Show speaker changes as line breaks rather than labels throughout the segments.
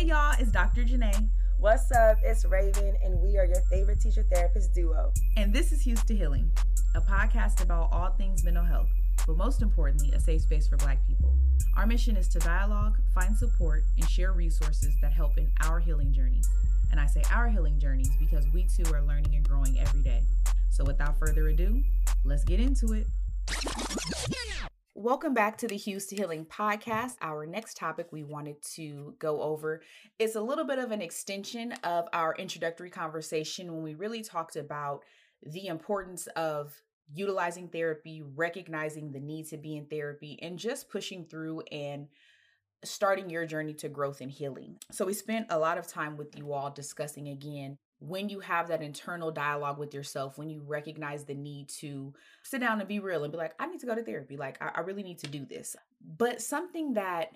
Hey y'all, it's Dr. Janai.
What's up? It's Raven, and we are your favorite teacher therapist duo.
And this is Hues to Healing, a podcast about all things mental health, but most importantly, a safe space for Black people. Our mission is to dialogue, find support, and share resources that help in our healing journeys. And I say our healing journeys because we too are learning and growing every day. So without further ado, let's get into it. Welcome back to the Hues to Healing podcast. Our next topic we wanted to go over is a little bit of an extension of our introductory conversation when we really talked about the importance of utilizing therapy, recognizing the need to be in therapy, and just pushing through and starting your journey to growth and healing. So, we spent a lot of time with you all discussing again when you have that internal dialogue with yourself, when you recognize the need to sit down and be real and be like, I need to go to therapy, like, I, I really need to do this. But something that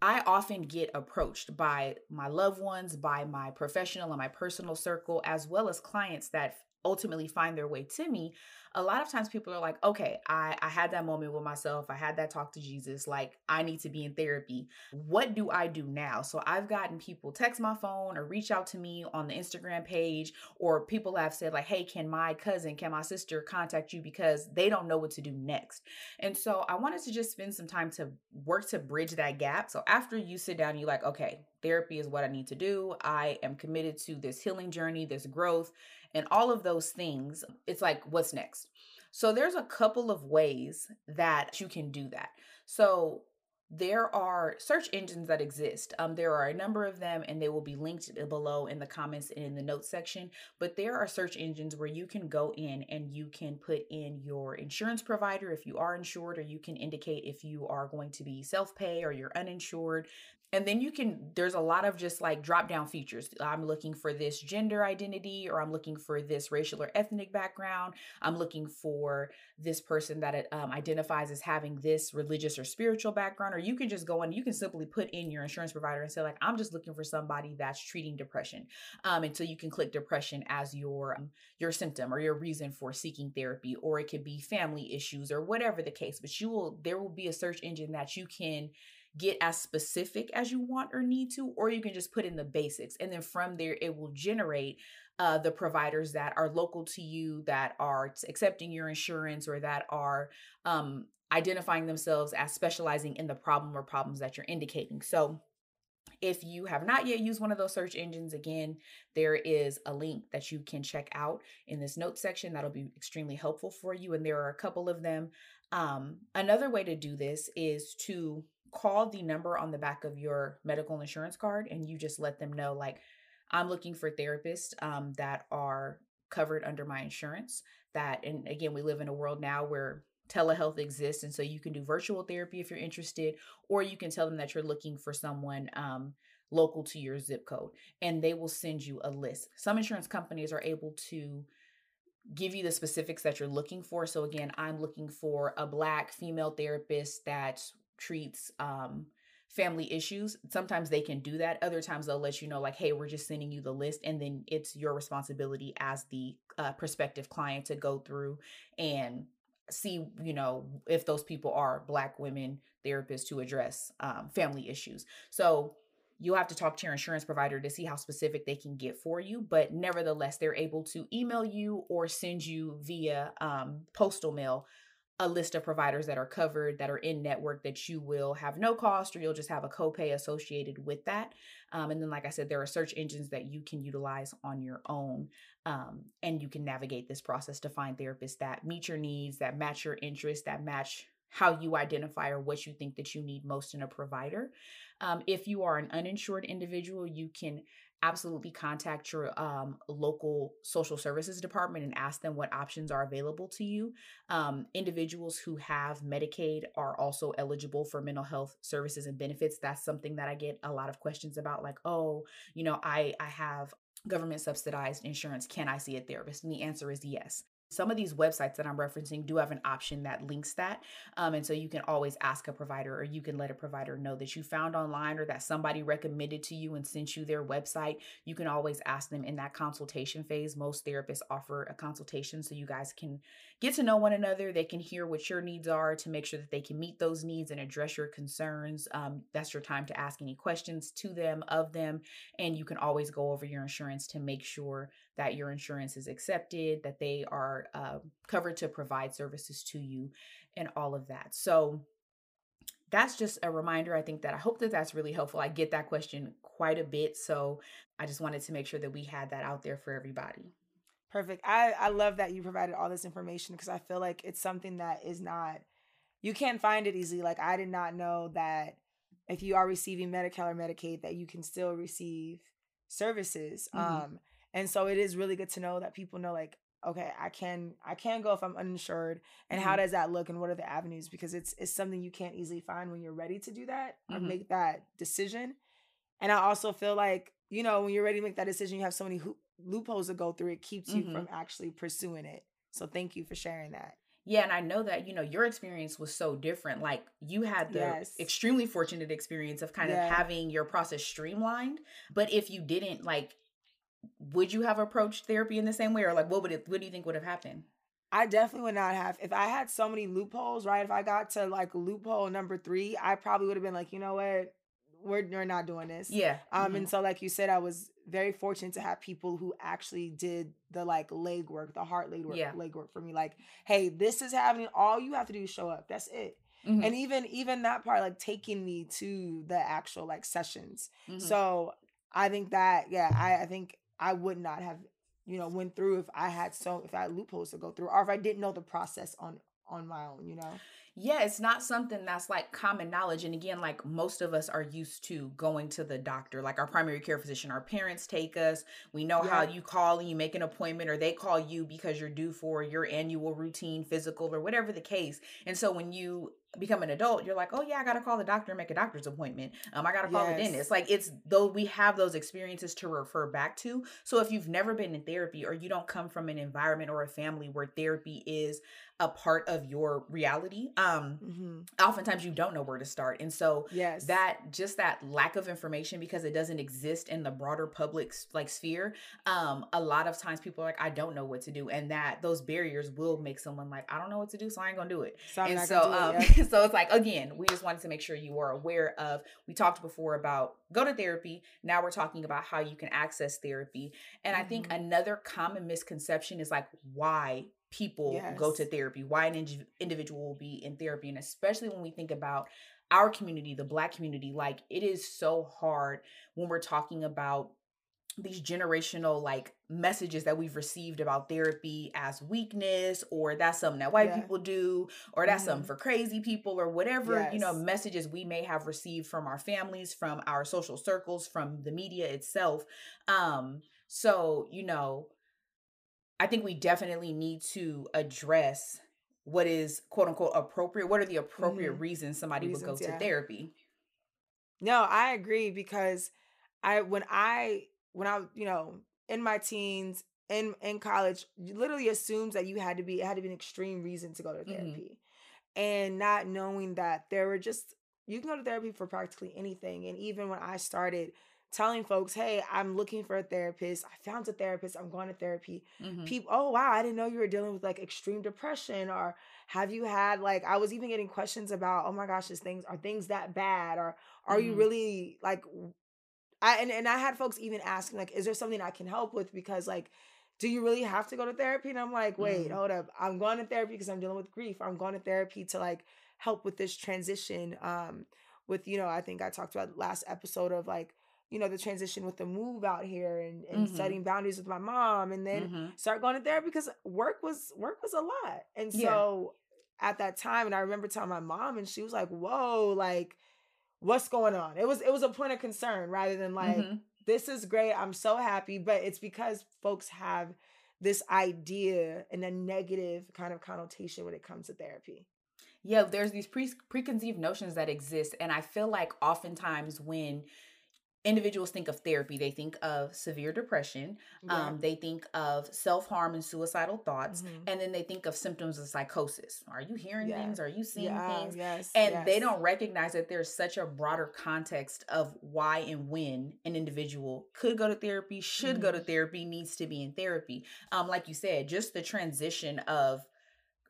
I often get approached by my loved ones, by my professional and my personal circle, as well as clients that ultimately find their way to me a lot of times people are like okay i i had that moment with myself i had that talk to jesus like i need to be in therapy. What do i do now? So i've gotten people text my phone or reach out to me on the instagram page or people have said like hey can my cousin can my sister contact you because they don't know what to do next? And so i wanted to just spend some time to work to bridge that gap. So after you sit down you're like okay therapy is what i need to do. I am committed to this healing journey this growth and all of those things, it's like, what's next? So there's a couple of ways that you can do that. So there are search engines that exist. Um, there are a number of them, and they will be linked below in the comments and in the notes section. But there are search engines where you can go in and you can put in your insurance provider if you are insured, or you can indicate if you are going to be self pay or you're uninsured and then you can there's a lot of just like drop down features. I'm looking for this gender identity or i'm looking for this racial or ethnic background. I'm looking for this person that it, um, identifies as having this religious or spiritual background or you can just go and you can simply put in your insurance provider and say like i'm just looking for somebody that's treating depression. Um, and so you can click depression as your um, your symptom or your reason for seeking therapy or it could be family issues or whatever the case but you will there will be a search engine that you can get as specific as you want or need to, or you can just put in the basics. And then from there, it will generate uh, the providers that are local to you, that are accepting your insurance, or that are um, identifying themselves as specializing in the problem or problems that you're indicating. So, if you have not yet used one of those search engines, again, there is a link that you can check out in this note section. That'll be extremely helpful for you. And there are a couple of them. Um, another way to do this is to call the number on the back of your medical insurance card and you just let them know like i'm looking for therapists um, that are covered under my insurance that and again we live in a world now where telehealth exists and so you can do virtual therapy if you're interested or you can tell them that you're looking for someone um, local to your zip code and they will send you a list. Some insurance companies are able to give you the specifics that you're looking for. So again i'm looking for a black female therapist that treats um family issues sometimes they can do that. Other times they'll let you know like hey we're just sending you the list and then it's your responsibility as the uh, prospective client to go through and see you know if those people are black women therapists to address um, family issues. So you'll have to talk to your insurance provider to see how specific they can get for you but nevertheless they're able to email you or send you via um, postal mail a list of providers that are covered that are in network that you will have no cost or you'll just have a copay associated with that. Um, and then like i said there are search engines that you can utilize on your own um, and you can navigate this process to find therapists that meet your needs that match your interests that match how you identify or what you think that you need most in a provider. Um, if you are an uninsured individual you can absolutely contact your um, local social services department and ask them what options are available to you. Um, individuals who have Medicaid are also eligible for mental health services and benefits. That's something that I get a lot of questions about, like, oh, you know, I I have government subsidized insurance. Can I see a therapist? And the answer is yes. Some of these websites that I'm referencing do have an option that links that. Um, and so you can always ask a provider or you can let a provider know that you found online or that somebody recommended to you and sent you their website. You can always ask them in that consultation phase. Most therapists offer a consultation so you guys can get to know one another. They can hear what your needs are to make sure that they can meet those needs and address your concerns. Um, that's your time to ask any questions to them, of them. And you can always go over your insurance to make sure that your insurance is accepted, that they are uh, covered to provide services to you, and all of that. So, that's just a reminder. I think that I hope that that's really helpful. I get that question quite a bit. So, I just wanted to make sure that we had that out there for everybody.
Perfect. I, I love that you provided all this information because I feel like it's something that is not, you can't find it easily. Like, I did not know that if you are receiving Medicare or Medicaid, that you can still receive services. Mm-hmm. Um, and so it is really good to know that people know like okay i can i can go if i'm uninsured and mm-hmm. how does that look and what are the avenues because it's it's something you can't easily find when you're ready to do that mm-hmm. or make that decision and i also feel like you know when you're ready to make that decision you have so many ho- loopholes to go through it keeps you mm-hmm. from actually pursuing it so thank you for sharing that
yeah, and I know that, you know, your experience was so different. Like you had the yes. extremely fortunate experience of kind yeah. of having your process streamlined. But if you didn't, like would you have approached therapy in the same way or like what would it what do you think would have happened
I definitely would not have. If I had so many loopholes, right? If I got to like loophole number three, I probably would have been like, you know what, we're we're not doing this.
Yeah.
Um, mm-hmm. and so like you said, I was very fortunate to have people who actually did the like leg work, the heart leg work, yeah. leg work for me. Like, hey, this is happening. All you have to do is show up. That's it. Mm-hmm. And even even that part, like taking me to the actual like sessions. Mm-hmm. So I think that yeah, I I think I would not have, you know, went through if I had so if I had loopholes to go through, or if I didn't know the process on on my own, you know.
Yeah, it's not something that's like common knowledge. And again, like most of us are used to going to the doctor, like our primary care physician. Our parents take us. We know yeah. how you call and you make an appointment, or they call you because you're due for your annual routine physical or whatever the case. And so when you become an adult, you're like, oh yeah, I gotta call the doctor and make a doctor's appointment. Um, I gotta call yes. the dentist. Like it's though we have those experiences to refer back to. So if you've never been in therapy or you don't come from an environment or a family where therapy is a part of your reality, um, mm-hmm. oftentimes you don't know where to start. And so
yes,
that just that lack of information because it doesn't exist in the broader public like sphere. Um, a lot of times people are like, I don't know what to do, and that those barriers will make someone like, I don't know what to do, so I ain't gonna do it. So and so, um, it, yeah. so it's like again, we just wanted to make sure you are aware of. We talked before about go to therapy. Now we're talking about how you can access therapy, and mm-hmm. I think mm-hmm. another common misconception is like why people yes. go to therapy, why an individual will be in therapy, and especially when we think about our community, the Black community, like it is so hard when we're talking about these generational like messages that we've received about therapy as weakness or that's something that white yeah. people do or that's mm-hmm. something for crazy people or whatever yes. you know messages we may have received from our families from our social circles from the media itself um so you know i think we definitely need to address what is quote unquote appropriate what are the appropriate mm-hmm. reasons somebody reasons, would go to yeah. therapy
no i agree because i when i when I, you know, in my teens, in in college, literally assumes that you had to be it had to be an extreme reason to go to mm-hmm. therapy. Mm-hmm. And not knowing that there were just you can go to therapy for practically anything. And even when I started telling folks, hey, I'm looking for a therapist. I found a therapist. I'm going to therapy. Mm-hmm. People, oh wow, I didn't know you were dealing with like extreme depression or have you had like I was even getting questions about, oh my gosh, is things are things that bad? Or are mm-hmm. you really like I and, and I had folks even asking like, is there something I can help with? Because like, do you really have to go to therapy? And I'm like, wait, mm-hmm. hold up. I'm going to therapy because I'm dealing with grief. I'm going to therapy to like help with this transition. Um, with you know, I think I talked about last episode of like you know the transition with the move out here and, and mm-hmm. setting boundaries with my mom and then mm-hmm. start going to therapy because work was work was a lot and so yeah. at that time and i remember telling my mom and she was like whoa like what's going on. It was it was a point of concern rather than like mm-hmm. this is great. I'm so happy, but it's because folks have this idea and a negative kind of connotation when it comes to therapy.
Yeah, there's these pre- preconceived notions that exist and I feel like oftentimes when individuals think of therapy, they think of severe depression,
Yeah.
um, they think of self harm and suicidal thoughts,
Mhm.
and then they think of symptoms of psychosis. Are you hearing things? Are you seeing
yeah,
things?
yes.
And they don't recognize that there's such a broader context of why and when an individual could go to therapy, should go to
Mm-hmm.
therapy, needs to be in therapy. Um, like you said, just the transition of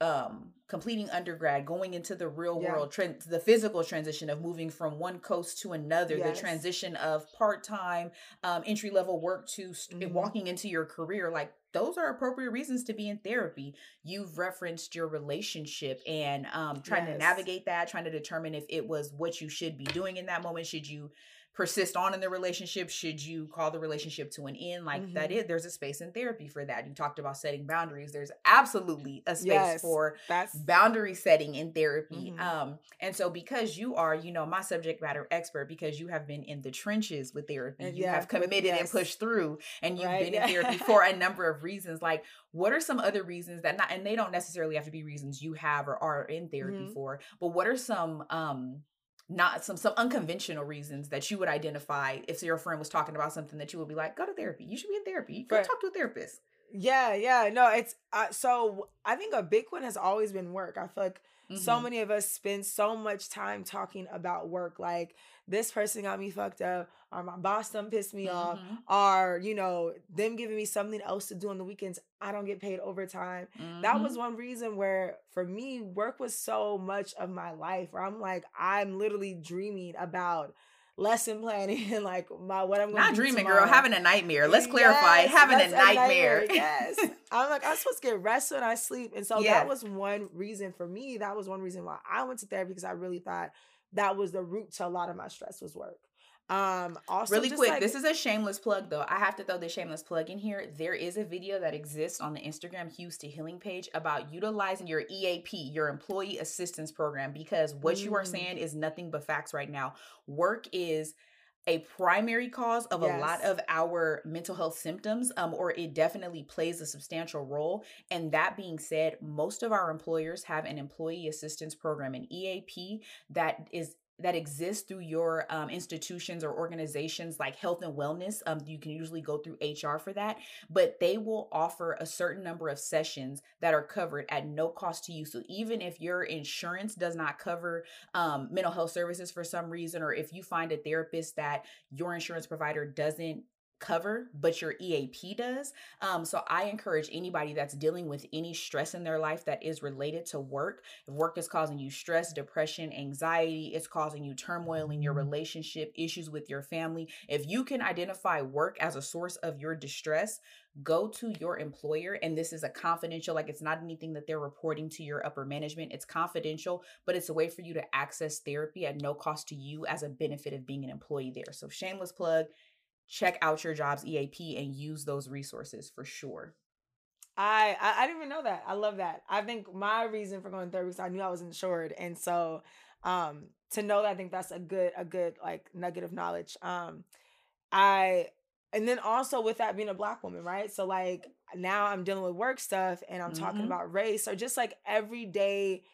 um completing undergrad going into the real
Yeah.
world trend the physical transition of moving from one coast to another
Yes.
the transition of part-time um entry level work to st-
Mhm.
walking into your career like those are appropriate reasons to be in therapy you've referenced your relationship and um trying to navigate that trying to determine if it was what you should be doing in that moment should you persist on in the relationship should you call the relationship to an end like that
Mhm.
is there's a space in therapy for that you talked about setting boundaries there's absolutely a space
Yes.
for
That's
boundary setting in therapy
Mhm.
um and so because you are you know my subject matter expert because you have been in the trenches with therapy
And
you
yeah,
have committed and pushed through and you've
Right,
been in therapy for a number of reasons like what are some other reasons that not and they don't necessarily have to be reasons you have or are in therapy
Mhm.
for but what are some um not some some unconventional reasons that you would identify if your friend was talking about something that you would be like go to therapy you should be in therapy go
Right.
talk to a therapist
yeah, yeah. No, it's uh, so I think a big one has always been work. I feel like so
Mhm.
many of us spend so much time talking about work like this person got me fucked up or my boss done pissed me off
Mhm.
or you know them giving me something else to do on the weekends i don't get paid overtime that
Mhm.
was one reason where for me work was so much of my life where i'm like i'm literally dreaming about lesson planning and like my what i'm going
not
do
dreaming
tomorrow.
girl having a nightmare let's clarify
Yes,
having a
that's
nightmare,
yes. I'm like, I'm supposed to get rest when I sleep. And so
Yeah.
that was one reason for me. That was one reason why I went to therapy because I really thought that was the root to a lot of my stress was work. Um also
really quick
like-
this is a shameless plug though. I have to throw this shameless plug in here. There is a video that exists on the instagram Hues to Healing page about utilizing your eap your employee assistance program because what you are
Mm.
saying is nothing but facts right now. Work is a primary cause of a lot of our mental health symptoms um, or it definitely plays a substantial role. And that being said most of our employers have an employee assistance program an eap that is that exists through your um, institutions or organizations like health and wellness um, you can usually go through hr for that but they will offer a certain number of sessions that are covered at no cost to you. So even if your insurance does not cover um, mental health services for some reason, or if you find a therapist that your insurance provider doesn't cover, but your EAP does. Um, so I encourage anybody that's dealing with any stress in their life that is related to work. If work is causing you stress, depression, anxiety, it's causing you turmoil in your relationship, issues with your family. If you can identify work as a source of your distress, go to your employer and this is a confidential like it's not anything that they're reporting to your upper management it's confidential but it's a way for you to access therapy at no cost to you as a benefit of being an employee there so shameless plug check out your job's eap and use those resources for sure
I, I I didn't even know that. I love that. I think my reason for going third therapy is I knew I was insured, and so um to know that I think that's a good a good like nugget of knowledge. Um, I and then also with that being a black woman, right? So like now I'm dealing with work stuff, and I'm talking
Mhm.
about race, or just like everyday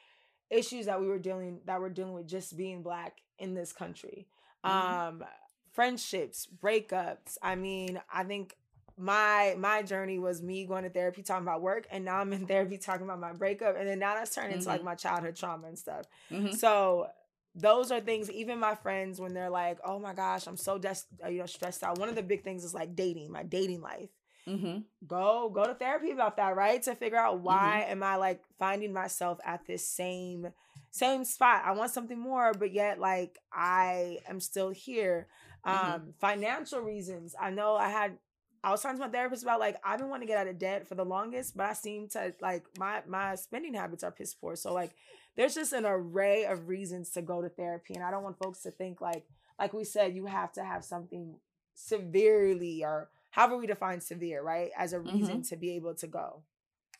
issues that we were dealing that we're dealing with just being black in this country.
Mhm.
Um, friendships, breakups. I mean, I think my my journey was me going to therapy talking about work and now i'm in therapy talking about my breakup and then now that's turned into like
Mhm.
my childhood trauma and stuff
Mhm.
so those are things even my friends when they're like oh my gosh i'm so des- uh, you know stressed out one of the big things is like dating my dating life
Mhm.
go go to therapy about that right to figure out why am i like finding myself at this same same spot i want something more but yet like i am still here um
Mhm.
financial reasons i know i had i was talking to my therapist about like i've been wanting to get out of debt for the longest but i seem to like my my spending habits are piss poor so like there's just an array of reasons to go to therapy and i don't want folks to think like like we said you have to have something severely or however we define severe, right? As a reason to be able to go.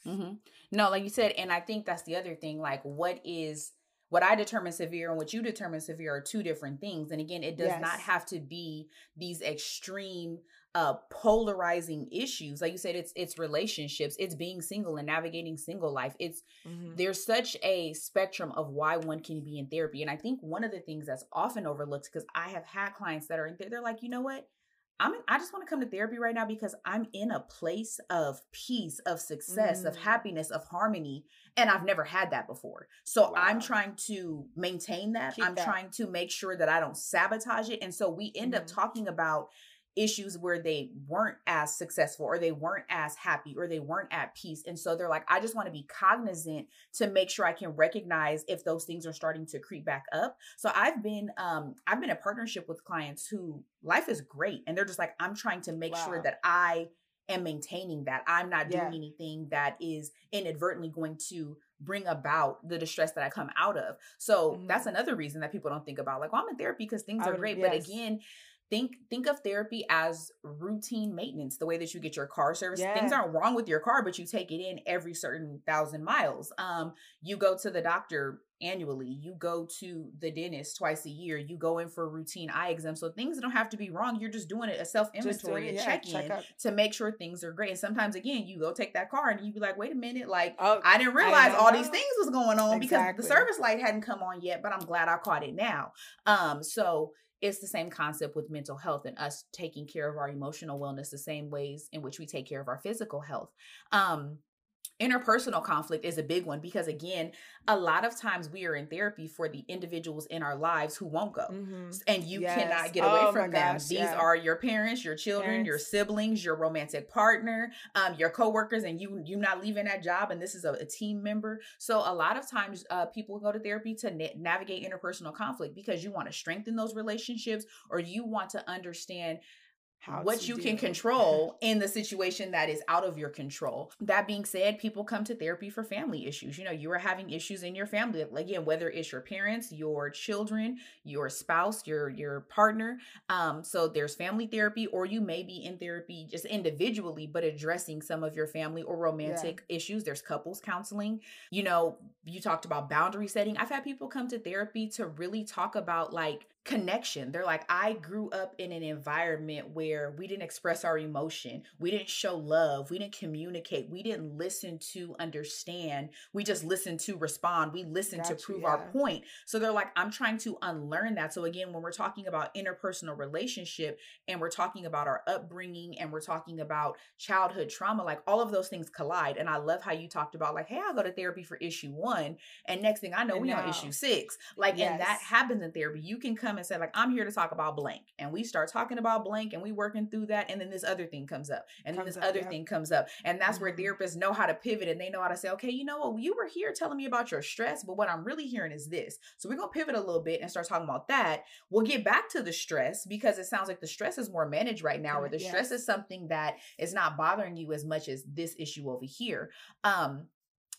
Mm-hmm. No, like you said, and I think that's the other thing. Like, what is what I determine severe and what you determine severe are two different things. And again, it does yes. not have to be these extreme uh polarizing issues like you said it's it's relationships it's being single and navigating single life it's mm-hmm. there's such a spectrum of why one can be in therapy and i think one of the things that's often overlooked because i have had clients that are in th- they're like you know what I'm I just want to come to therapy right now because I'm in a place of peace, of success, mm. of happiness, of harmony, and I've never had that before. So wow. I'm trying to maintain that. Keep I'm that. trying to make sure that I don't sabotage it. And so we end mm. up mm-hmm. talking about issues where they weren't as successful or they weren't as happy or they weren't at peace. And so they're like, I just want to be cognizant to make sure I can recognize if those things are starting to creep back up. So I've been um I've been in partnership with clients who life is great and they're just like, I'm trying to make wow. sure that I am maintaining that. I'm not doing yeah. anything that is inadvertently going to bring about the distress that I come out of. So mm-hmm. that's another reason that people don't think about like, well, I'm in therapy because things are great. Yes. But again, think think of therapy as routine maintenance the way that you get your car service yeah. things aren't wrong with your car but you take it in every certain thousand miles um you go to the doctor annually you go to the dentist twice a year you go in for a routine eye exam so things don't have to be wrong you're just doing it a self inventory and yeah, check in to make sure things are great and sometimes again you go take that car and you be like wait a minute like oh, i didn't realize I all know. these things was going on exactly. because the service light hadn't come on yet but i'm glad i caught it now um so it's the same concept with mental health and us taking care of our emotional wellness the same ways in which we take care of our physical health. Um, interpersonal conflict is a big one because again a lot of times we are in therapy for the individuals in our lives who won't go mm-hmm. and you yes. cannot get away oh from them gosh, these yeah. are your parents your children parents. your siblings your romantic partner um, your coworkers and you you not leaving that job and this is a, a team member so a lot of times uh, people go to therapy to na- navigate interpersonal conflict because you want to strengthen those relationships or you want to understand how what you can control in the situation that is out of your control. That being said, people come to therapy for family issues. You know, you are having issues in your family. Again, whether it's your parents, your children, your spouse, your your partner. Um, so there's family therapy, or you may be in therapy just individually, but addressing some of your family or romantic yeah. issues. There's couples counseling. You know, you talked about boundary setting. I've had people come to therapy to really talk about like connection. They're like, I grew up in an environment where we didn't express our emotion, we didn't show love, we didn't communicate, we didn't listen to understand, we just listened to respond, we listened to prove yeah. our point. So they're like, I'm trying to unlearn that. So again, when we're talking about interpersonal relationship and we're talking about our upbringing and we're talking about childhood trauma, like all of those things collide. And I love how you talked about like, hey, I'll go to therapy for issue one, and next thing I know, and we on issue six. Like, yes. and that happens in therapy. You can come come and say like i'm here to talk about blank and we start talking about blank and we working through that and then this other thing comes up and comes then this up, other yeah. thing comes up and that's mm-hmm. where therapists know how to pivot and they know how to say okay you know what you were here telling me about your stress but what i'm really hearing is this so we're going to pivot a little bit and start talking about that we'll get back to the stress because it sounds like the stress is more managed right now or the yes. stress is something that is not bothering you as much as this issue over here um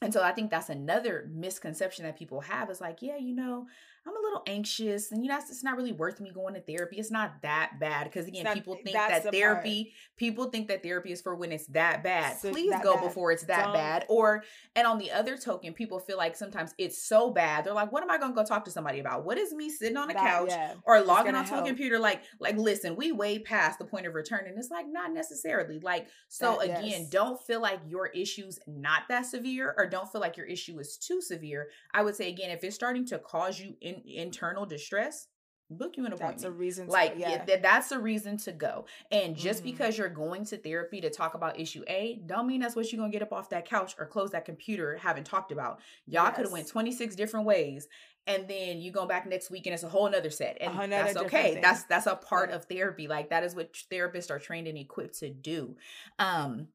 and so I think that's another misconception that people have is like, yeah, you know, I'm a little anxious and you know it's not really worth me going to therapy. It's not that bad because again, not, people think that therapy part. people think that therapy is for when it's that bad. So Please that go bad. before it's that Don't. bad. Or and on the other token, people feel like sometimes it's so bad. They're like, what am I going to go talk to somebody about? What is me sitting on a couch yeah, or logging onto help. a computer like like listen, we way past the point of return and it's like not necessarily. Like so that, again, yes. don't feel like your issue's not that severe or don't feel like your issue is too severe. I would say again, if it's starting to cause you in, internal distress, book you an appointment. That's a reason. To, like yeah. that's a reason to go. And just mm-hmm. because you're going to therapy to talk about issue A, don't mean that's what you're gonna get up off that couch or close that computer having talked about. Y'all yes. could have went 26 different ways. And then you go back next week and it's a whole nother set. And that's okay. Thing. That's that's a part yeah. of therapy. Like that is what therapists are trained and equipped to do. Um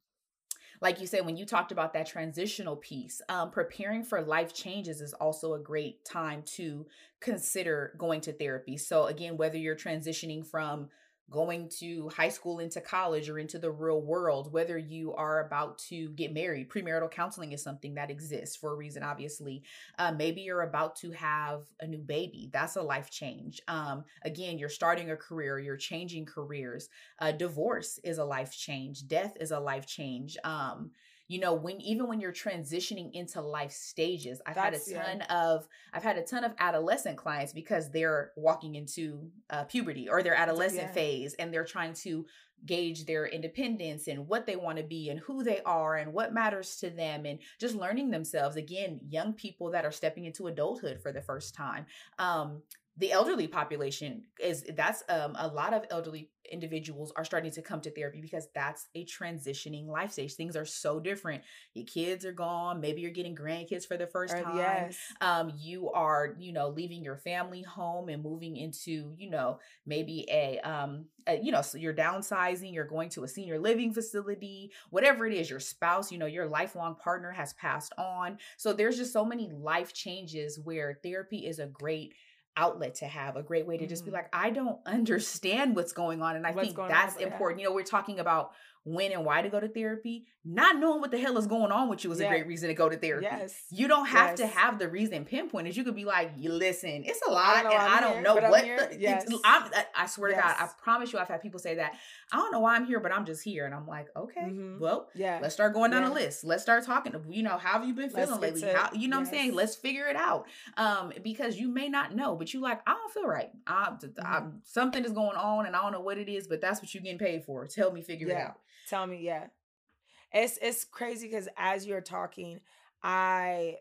like you said, when you talked about that transitional piece, um, preparing for life changes is also a great time to consider going to therapy. So, again, whether you're transitioning from going to high school into college or into the real world, whether you are about to get married. Premarital counseling is something that exists for a reason, obviously. Uh, maybe you're about to have a new baby. That's a life change. Um, again, you're starting a career, you're changing careers. Uh, divorce is a life change, death is a life change. Um, you know when even when you're transitioning into life stages i've
That's-
had a
yeah.
ton of i've had a ton of adolescent clients because they're walking into uh, puberty or their adolescent
yeah.
phase and they're trying to gauge their independence and what they want to be and who they are and what matters to them and just learning themselves again young people that are stepping into adulthood for the first time um the elderly population is that's um, a lot of elderly individuals are starting to come to therapy because that's a transitioning life stage. Things are so different. Your kids are gone. Maybe you're getting grandkids for the first time.
yes.
um you are you know leaving your family home and moving into you know maybe a um a, you know so you're downsizing you're going to a senior living facility whatever it is your spouse you know your lifelong partner has passed on. So there's just so many life changes where therapy is a great outlet to have a great way to just be
Mhm.
like i don't understand what's going on and i
What's
think that's important you know we're talking about when and why to go to therapy not knowing what the hell is going on with you is
Yeah.
a great reason to go to therapy
Yes.
you don't have to have the reason pinpointed. You could be like, listen, it's a lot,
know
and
I'm
I don't
here,
know what. The,
Yes.
I'm, I- I swear to God, I promise you, I've had people say that. I don't know why I'm here, but I'm just here, and I'm like, okay,
Mhm.
well,
Yeah.
let's start going down
Yeah.
a list. Let's start talking. You know, how have you been
Let's
feeling lately?
to-
How you know what I'm saying? Let's figure it out. Um, because you may not know, but you like, I don't feel right. I,
Mm-hmm.
I'm, something is going on, and I don't know what it is, but that's what you're getting paid for. Tell me, figure it out.
Tell me, yeah. It's it's crazy because as you're talking, I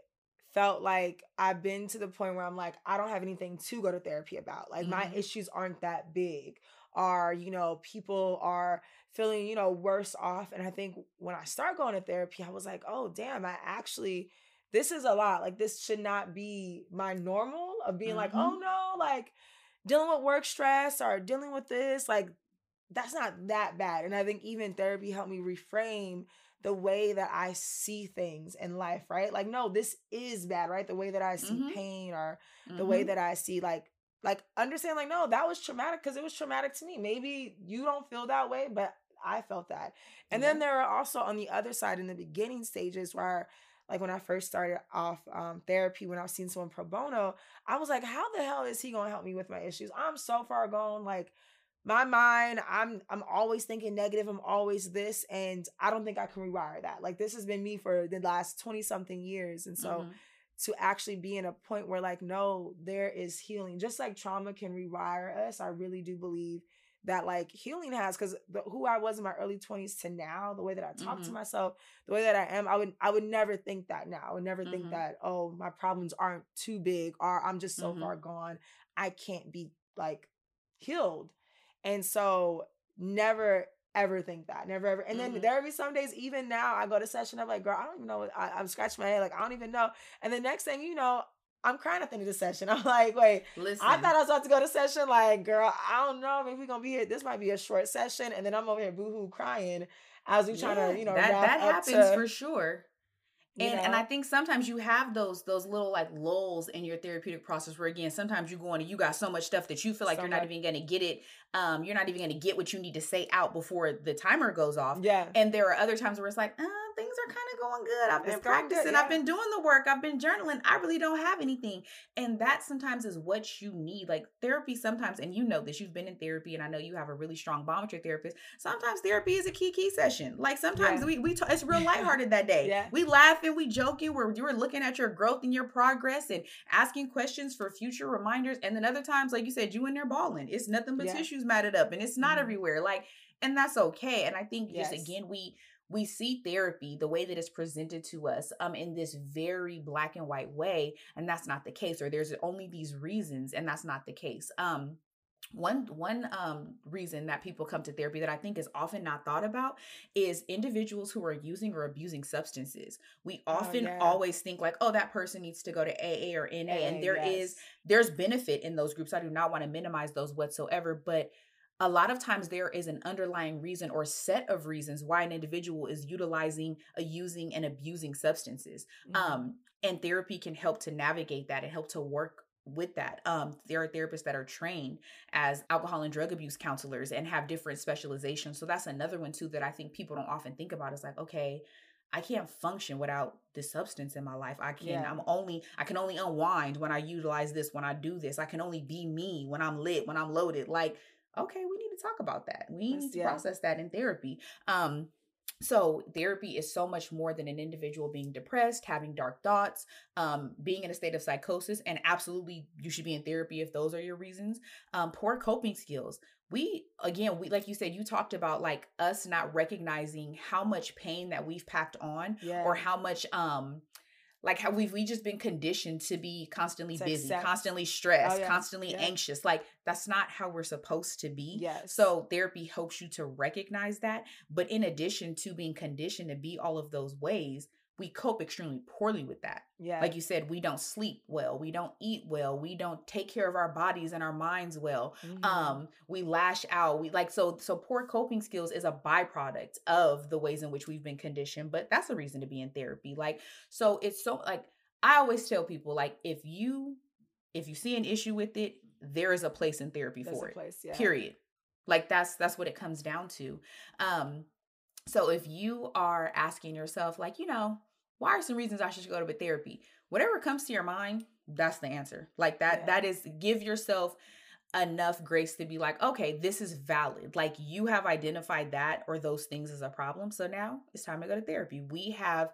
felt like I've been to the point where I'm like, I don't have anything to go to therapy about. Like my
Mhm.
issues aren't that big. Are, you know, people are feeling, you know, worse off. And I think when I start going to therapy, I was like, oh damn, I actually this is a lot. Like this should not be my normal of being like,
Mhm.
oh no, like dealing with work stress or dealing with this. Like that's not that bad. And I think even therapy helped me reframe the way that I see things in life, right? Like, no, this is bad, right? The way that I see
Mhm.
pain or the way
Mhm.
that I see like like understand like no, that was traumatic because it was traumatic to me. Maybe you don't feel that way, but I felt that. And then there are also on the other side in the beginning stages where like when I first started off um, therapy, when I was seeing someone pro bono, I was like, how the hell is he gonna help me with my issues? I'm so far gone. Like my mind, I'm I'm always thinking negative. I'm always this, and I don't think I can rewire that. Like this has been me for the last 20 something years. And so
Mhm.
to actually be in a point where like, no, there is healing. Just like trauma can rewire us, I really do believe that like healing has because who I was in my early 20s to now, the way that I talk to
Mhm.
myself, the way that I am, I would I would never think that now. I would never think
Mhm.
that, oh, my problems aren't too big or I'm just so
Mhm.
far gone. I can't be like healed. And so never ever think that. Never ever. And then
Mhm.
there be some days, even now, I go to session, I'm like, girl, I don't even know. What, I, I'm scratching my head, like, I don't even know. And the next thing you know, I'm crying at the end of the session. I'm like, wait,
Listen,
I thought I was about to go to session. Like, girl, I don't know. Maybe we're gonna be here. This might be a short session, and then I'm over here boohoo crying as we trying
Yeah,
to, you know,
that that happens
to,
for sure. And and I think sometimes you have those those little like lulls in your therapeutic process where again sometimes you go on and you got so much stuff that you feel like
So
you're not
much.
even gonna get it um you're not even gonna get what you need to say out before the timer goes off.
yeah,
And there are other times where it's like, uh, things are kind of going good. I've been
It's going good,
practicing.
yeah.
I've been doing the work. I've been journaling. I really don't have anything. And that sometimes is what you need. Like therapy sometimes, and you know this, you've been in therapy, and I know you have a really strong bond with your therapist. Sometimes therapy is a key key session. Like sometimes
Yeah.
we we it's real lighthearted that day.
Yeah.
We laughing, we joking, we're we're looking at your growth and your progress and asking questions for future reminders. And then other times, like you said, you in there bawling. It's nothing but
Yeah.
Matted up, and it's not
Mhm.
everywhere. Like, and that's okay. And I think just again, we we see therapy the way that it's presented to us um in this very black and white way and that's not the case or there's only these reasons and that's not the case um one one um reason that people come to therapy that i think is often not thought about is individuals who are using or abusing substances we
Oh,
often
yeah.
always think like oh that person needs to go to aa or na and
AA,
there is
yes.
there's benefit in those groups i do not want to minimize those whatsoever but a lot of times there is an underlying reason or set of reasons why an individual is utilizing uh, using and abusing substances
Mhm.
um and therapy can help to navigate that and help to work with that um there are therapists that are trained as alcohol and drug abuse counselors and have different specializations so that's another one too that i think people don't often think about it's like okay I can't function without this substance in my life. I can
Yeah.
I'm only I can only unwind when I utilize this, when I do this. I can only be me when I'm lit, when I'm loaded. Like, okay, we need to talk about that. We need to
yeah.
process that in therapy. Um so therapy is so much more than an individual being depressed having dark thoughts um, being in a state of psychosis and absolutely you should be in therapy if those are your reasons um, poor coping skills we again we like you said you talked about like us not recognizing how much pain that we've packed on
Yeah.
or how much um like how we've we just been conditioned to be constantly
To
busy
accept-
constantly oh, stressed
Oh, yeah.
constantly
Yeah.
anxious like that's not how we're supposed to be
Yes.
so therapy helps you to recognize that but in addition to being conditioned to be all of those ways we cope extremely poorly with that
yeah.
like you said we don't sleep well we don't eat well we don't take care of our bodies and our minds well
Mhm.
um we lash out we like so so poor coping skills is a byproduct of the ways in which we've been conditioned but that's a reason to be in therapy like so it's so like i always tell people like if you if you see an issue with it there is a place in therapy
There's
for
a
it
place, yeah.
period like that's that's what it comes down to um so if you are asking yourself like you know why are some reasons i should go to therapy? Whatever comes to your mind that's the answer. Like that
Yeah.
that is give yourself enough grace to be like okay this is valid. Like you have identified that or those things as a problem so now it's time to go to therapy. We have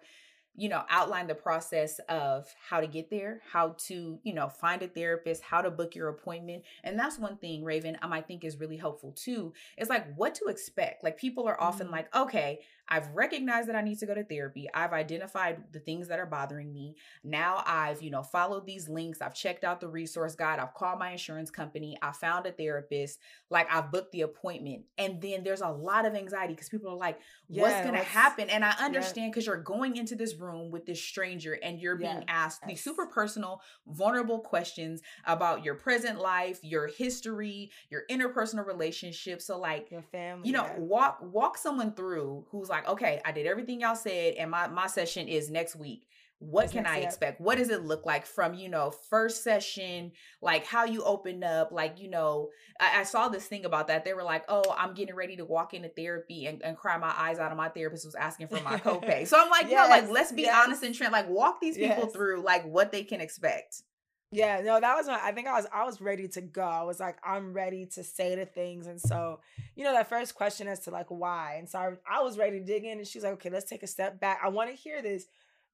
you know outlined the process of how to get there how to you know find a therapist how to book your appointment and that's one thing raven um, i think is really helpful too. It's like what to expect? Like people are often
Mhm.
like okay i've recognized that i need to go to therapy. I've identified the things that are bothering me. Now i've you know followed these links. I've checked out the resource guide. I've called my insurance company. I found a therapist. Like i've booked the appointment. And then there's a lot of anxiety because people are like what's
Yeah,
gonna happen? And i understand because you're going into this room with this stranger and you're being
Yeah,
asked these super personal vulnerable questions about your present life your history your interpersonal relationships. So like
Your family.
you know walk walk someone through who's like okay i did everything y'all said and my my session is next week. What can i expect? What does it look like from you know first session? Like how you open up? Like you know I, I saw this thing about that. They were like oh i'm getting ready to walk into therapy and, and cry my eyes out and my therapist was asking for my copay. So i'm like no like let's be
yes.
honest and trend like walk these people
Yes.
through like what they can expect
Yeah, no, that was my I think I was I was ready to go. I was like, I'm ready to say the things. And so, you know, that first question as to like why. And so I, I was ready to dig in and she's like, okay, let's take a step back. I want to hear this.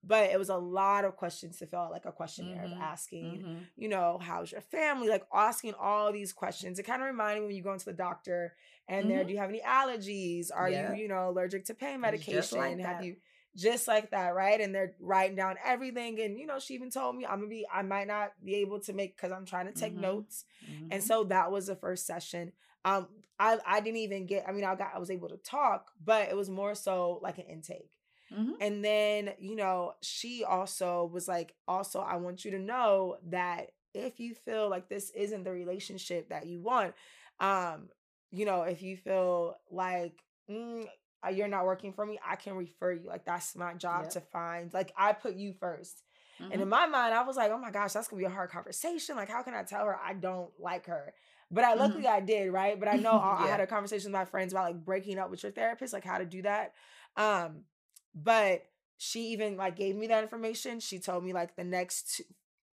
But it was a lot of questions to fill out, like a questionnaire
Mhm,
of asking,
Mhm.
you know, how's your family? Like asking all these questions. It kind of reminded me when you go into the doctor and there,
Mhm.
do you have any allergies? Are
Yeah.
you, you know, allergic to pain medication?
like
have
that.
you just like that, right? And they're writing down everything. And you know, she even told me I'm gonna be, I might not be able to make because I'm trying to take
Mhm.
notes. And
Mhm.
so that was the first session. Um, I I didn't even get. I mean, I got I was able to talk, but it was more so like an intake.
Mhm.
And then, you know, she also was like, also, I want you to know that if you feel like this isn't the relationship that you want, um, you know, if you feel like mm, uh, you're not working for me, I can refer you. Like that's my job
Yep.
to find. Like I put you 1st And
Mhm.
in my mind, I was like, oh my gosh, that's gonna be a hard conversation. Like, how can I tell her I don't like her? But I luckily I did, right? But I know I, I had a conversation with my friends about like breaking up with your therapist, like how to do that. Um, but she even like gave me that information. She told me like the next two,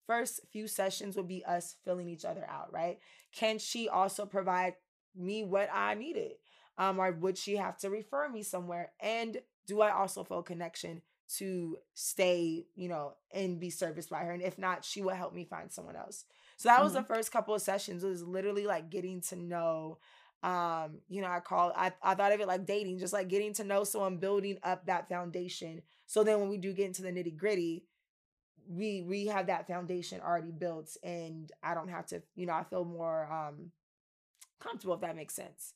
first few sessions would be us filling each other out, right? Can she also provide me what I needed? Um, or would she have to refer me somewhere? And do I also feel a connection to stay, you know, and be serviced by her? And if not, she will help me find someone else. So that was the first couple of sessions. It was literally like getting to know um you know i call I, I thought of it like dating just like getting to know someone building up that foundation so then when we do get into the nitty gritty we we have that foundation already built and i don't have to you know i feel more um comfortable if that makes sense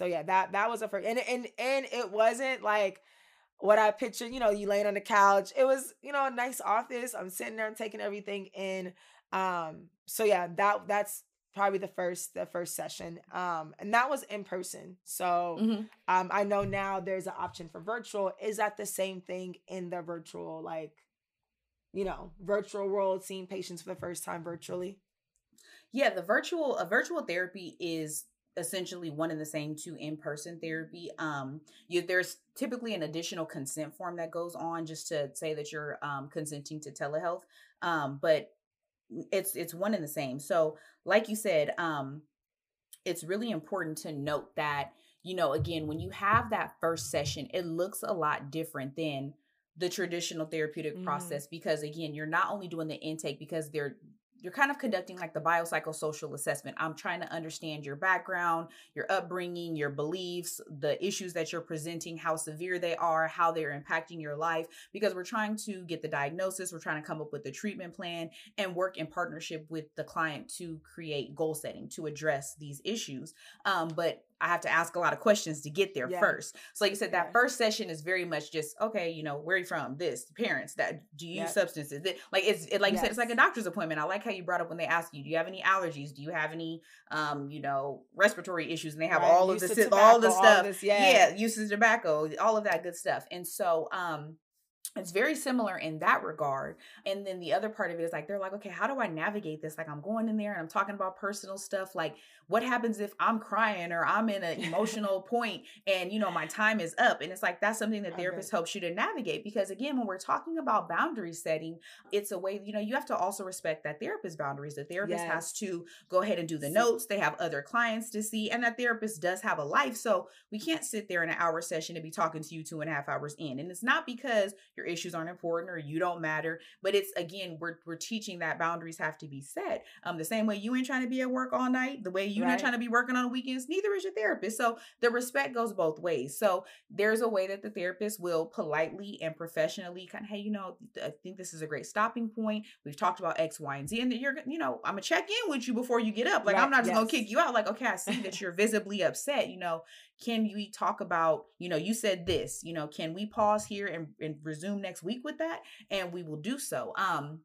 so yeah that that was a first and and and it wasn't like what i pictured you know you laying on the couch. It was you know a nice office. I'm sitting there and taking everything in um so yeah that that's probably the first the first session um and that was in person. So
Mhm.
um i know now there's an option for virtual. Is that the same thing in the virtual like you know virtual world seeing patients for the first time virtually?
Yeah, the virtual a virtual therapy is essentially one and the same to in-person therapy. Um you there's typically an additional consent form that goes on just to say that you're um consenting to telehealth. Um but it's it's one and the same. So like you said, um it's really important to note that you know, again, when you have that first session, it looks a lot different than the traditional therapeutic mm-hmm. process because again, you're not only doing the intake because they're you're kind of conducting like the biopsychosocial assessment. I'm trying to understand your background, your upbringing, your beliefs, the issues that you're presenting, how severe they are, how they're impacting your life, because we're trying to get the diagnosis, we're trying to come up with the treatment plan and work in partnership with the client to create goal setting to address these issues. Um, but I have to ask a lot of questions to get there yeah. first. So, like you said, that yeah. first session is very much just okay. You know, where are you from? This parents that do you use substances? That, like it's it, like yes. you said, it's like a doctor's appointment. I like how you brought up when they ask you, do you have any allergies? Do you have any um you know respiratory issues? And they have right. all of this, all the stuff. All this, yeah, yeah, uses tobacco, all of that good stuff. And so, um, it's very similar in that regard. And then the other part of it is like, they're like, okay, how do I navigate this? Like, I'm going in there and I'm talking about personal stuff. Like, what happens if I'm crying or I'm in an emotional point and, you know, my time is up? And it's like, that's something that therapist okay. helps you to navigate. Because again, when we're talking about boundary setting, it's a way, you know, you have to also respect that therapist boundaries. The therapist yes. has to go ahead and do the notes. They have other clients to see. And that therapist does have a life. So we can't sit there in an hour session and be talking to you two and a half hours in. And it's not because your issues aren't important or you don't matter. But it's again, we're we're teaching that boundaries have to be set. Um, the same way you ain't trying to be at work all night, the way you're right. not trying to be working on the weekends, neither is your therapist. So the respect goes both ways. So there's a way that the therapist will politely and professionally kind of, hey, you know, I think this is a great stopping point. We've talked about X, Y, and Z, and you're, you know, I'm gonna check in with you before you get up. Like right. I'm not just yes. gonna kick you out. Like, okay, I see that you're visibly upset. You know, can we talk about you know you said this you know can we pause here and, and resume next week with that and we will do so um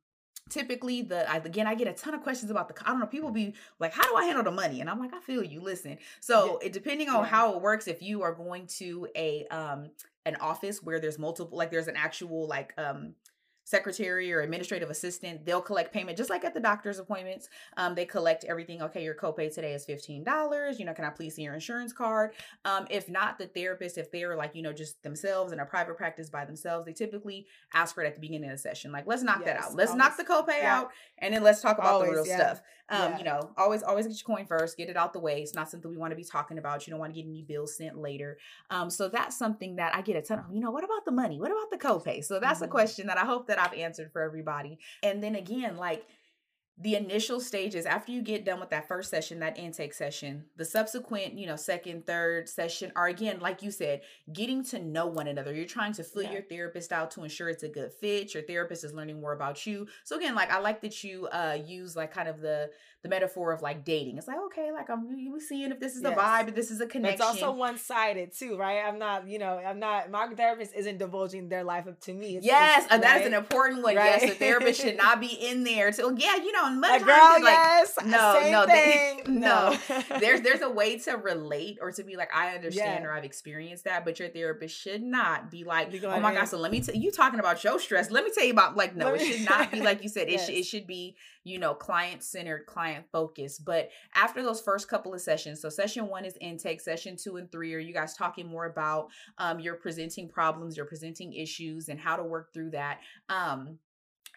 typically the I, again i get a ton of questions about the i don't know people be like how do i handle the money and i'm like i feel you listen so yeah. it, depending on yeah. how it works if you are going to a um an office where there's multiple like there's an actual like um secretary or administrative assistant, they'll collect payment just like at the doctor's appointments. Um, they collect everything. Okay, your copay today is $15. You know, can I please see your insurance card? Um, if not, the therapist, if they're like, you know, just themselves in a private practice by themselves, they typically ask for it at the beginning of the session. Like, let's knock yes, that out. Let's always. knock the copay yeah. out and then let's talk about always, the real yeah. stuff. Um, yeah. you know, always, always get your coin first, get it out the way. It's not something we want to be talking about. You don't want to get any bills sent later. Um, so that's something that I get a ton of, you know, what about the money? What about the copay? So that's mm-hmm. a question that I hope that I've answered for everybody. And then again, like the initial stages after you get done with that first session that intake session the subsequent you know second third session are again like you said getting to know one another you're trying to fill yeah. your therapist out to ensure it's a good fit your therapist is learning more about you so again like i like that you uh use like kind of the the metaphor of like dating. It's like, okay, like I'm we seeing if this is yes. a vibe, if this is a connection.
But it's also one sided too, right? I'm not, you know, I'm not my therapist isn't divulging their life up to me.
It's, yes, it's, right? that is an important one. Right? Yes, the therapist should not be in there to yeah, you know,
much like, girl, like, yes, no, no,
they, no. there's there's a way to relate or to be like, I understand yeah. or I've experienced that, but your therapist should not be like, oh my god, so let me tell you talking about your stress. Let me tell you about like no, it should not be like you said. It yes. should it should be you know, client centered, client focused. But after those first couple of sessions, so session one is intake, session two and three are you guys talking more about um, your presenting problems, your presenting issues, and how to work through that. Um,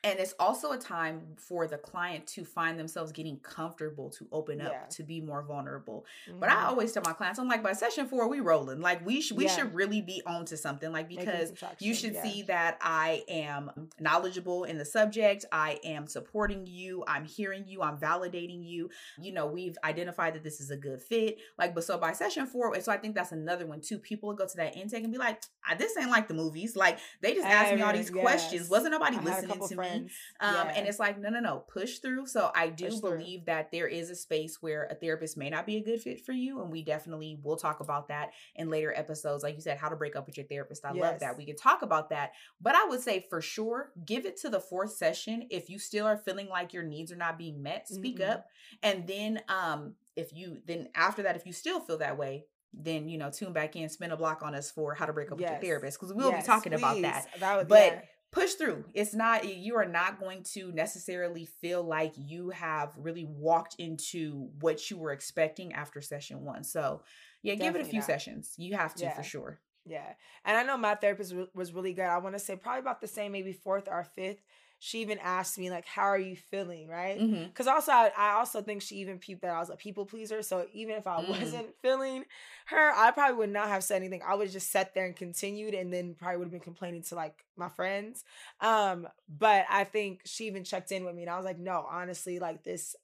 and it's also a time for the client to find themselves getting comfortable to open up yeah. to be more vulnerable mm-hmm. but i mm-hmm. always tell my clients i'm like by session four we rolling like we should we yeah. should really be on to something like because you should yeah. see that i am knowledgeable in the subject i am supporting you i'm hearing you i'm validating you you know we've identified that this is a good fit like but so by session four so i think that's another one too people go to that intake and be like this ain't like the movies like they just asked me all these yes. questions wasn't nobody I listening to me friends. Um, yeah. And it's like, no, no, no, push through. So I do push believe through. that there is a space where a therapist may not be a good fit for you. And we definitely will talk about that in later episodes. Like you said, how to break up with your therapist. I yes. love that. We can talk about that. But I would say for sure, give it to the fourth session. If you still are feeling like your needs are not being met, speak mm-hmm. up. And then um, if you then after that, if you still feel that way, then you know tune back in spend a block on us for how to break up yes. with your therapist because we'll yes, be talking please. about that, that would, but yeah push through. It's not, you are not going to necessarily feel like you have really walked into what you were expecting after session one. So, yeah, Definitely give it a few not. sessions. You have to yeah. for sure.
Yeah. And I know my therapist was really good. I want to say probably about the same, maybe fourth or fifth she even asked me like, "How are you feeling?" Right? Because also, I, I also think she even peeped that I was a people pleaser. So even if I
Mm.
wasn't feeling her, I probably would not have said anything. I would just sat there and continued, and then probably would have been complaining to like my friends. Um, but I think she even checked in with me, and I was like, "No, honestly, like this,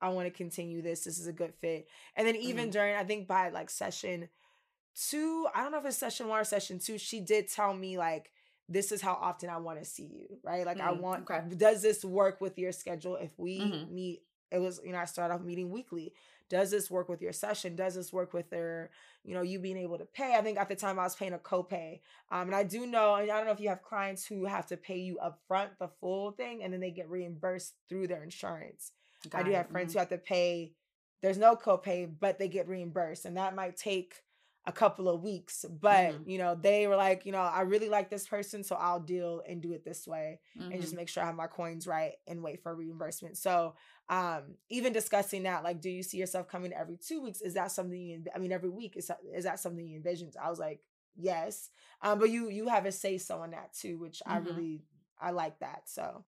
I want to continue this. This is a good fit." And then even
Mhm.
during, I think by like session two, I don't know if it's session one or session two, she did tell me like this is how often I want to see you, right? Like I
Mm,
want
okay.
does this work with your schedule if we
Mhm.
meet it was you know I started off meeting weekly. Does this work with your session? Does this work with their, you know, you being able to pay? I think at the time I was paying a copay. Um, and I do know, and I don't know if you have clients who have to pay you upfront the full thing and then they get reimbursed through their insurance. I do
it.
have friends
Mhm.
who have to pay. There's no copay, but they get reimbursed, and that might take a couple of weeks. But
Mhm.
you know, they were like, you know, I really like this person, so I'll deal and do it this way, and just
Mhm.
make sure I have my coins right and wait for reimbursement. So, um, even discussing that, like, do you see yourself coming every two weeks? Is that something you? I mean, every week is that, is that something you envisioned? I was like, yes. Um, but you you have a say so on that too, which I
Mhm.
really I like that. So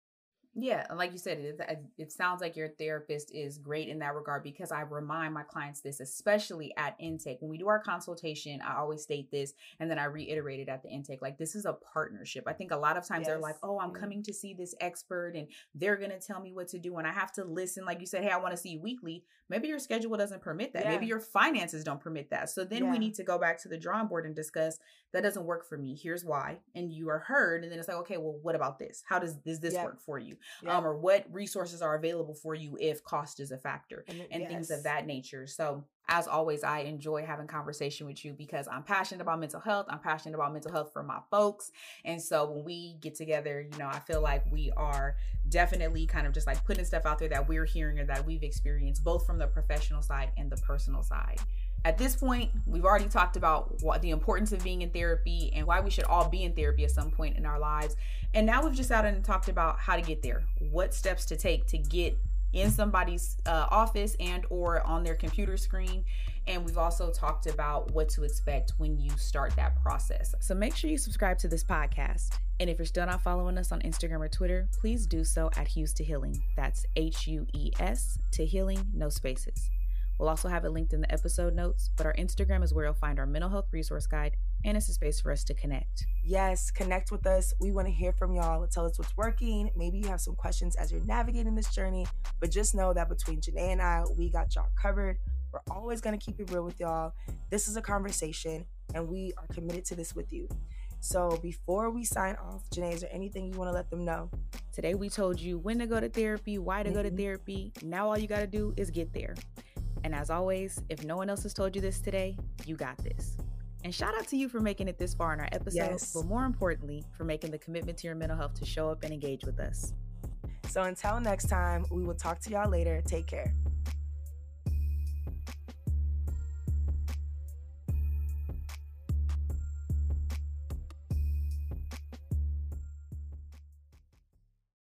Yeah, and like you said, it, it- it sounds like your therapist is great in that regard because I remind my clients this, especially at intake. When we do our consultation, I always state this and then I reiterate it at the intake. Like, this is a partnership. I think a lot of times they're like, oh, I'm coming to see this expert and they're going to tell me what to do. And I have to listen. Like you said, hey, I want to see you weekly. Maybe your schedule doesn't permit that. Maybe your finances don't permit that. So then we need to go back to the drawing board and discuss that doesn't work for me. Here's why. And you are heard. And then it's like, okay, well, what about this? How does, does this
Yep.
work for you?
Yeah.
um, or what resources are available for you if cost is a factor
And,
and things of that nature. So, as always, I enjoy having conversation with you because I'm passionate about mental health. I'm passionate about mental health for my folks. And so, when we get together, you know, I feel like we are definitely kind of just like putting stuff out there that we're hearing or that we've experienced, both from the professional side and the personal side. At this point, we've already talked about what the importance of being in therapy and why we should all be in therapy at some point in our lives. And now we've just sat and talked about how to get there, what steps to take to get in somebody's uh, office and or on their computer screen. And we've also talked about what to expect when you start that process. So make sure you subscribe to this podcast. And if you're still not following us on instagram or twitter please do so at Hues to Healing. That's h-u-e-s to healing no spaces we'll also have it linked in the episode notes but our instagram is where you'll find our mental health resource guide and it's a space for us to connect
Yes, connect with us. We want to hear from y'all. Tell us what's working. Maybe you have some questions as you're navigating this journey, but just know that between Janai and I, we got y'all covered. We're always going to keep it real with y'all. This is a conversation, and we are committed to this with you. So before we sign off, Janai, is there anything you want to let them know?
Today we told you when to go to therapy, why to go to
Mhm.
therapy. Now all you got to do is get there. And as always, if no one else has told you this today, you got this. And shout out to you for making it this far in our episode,
Yes.
but more importantly, for making the commitment to your mental health to show up and engage with us.
So until next time, we will talk to y'all later. Take care.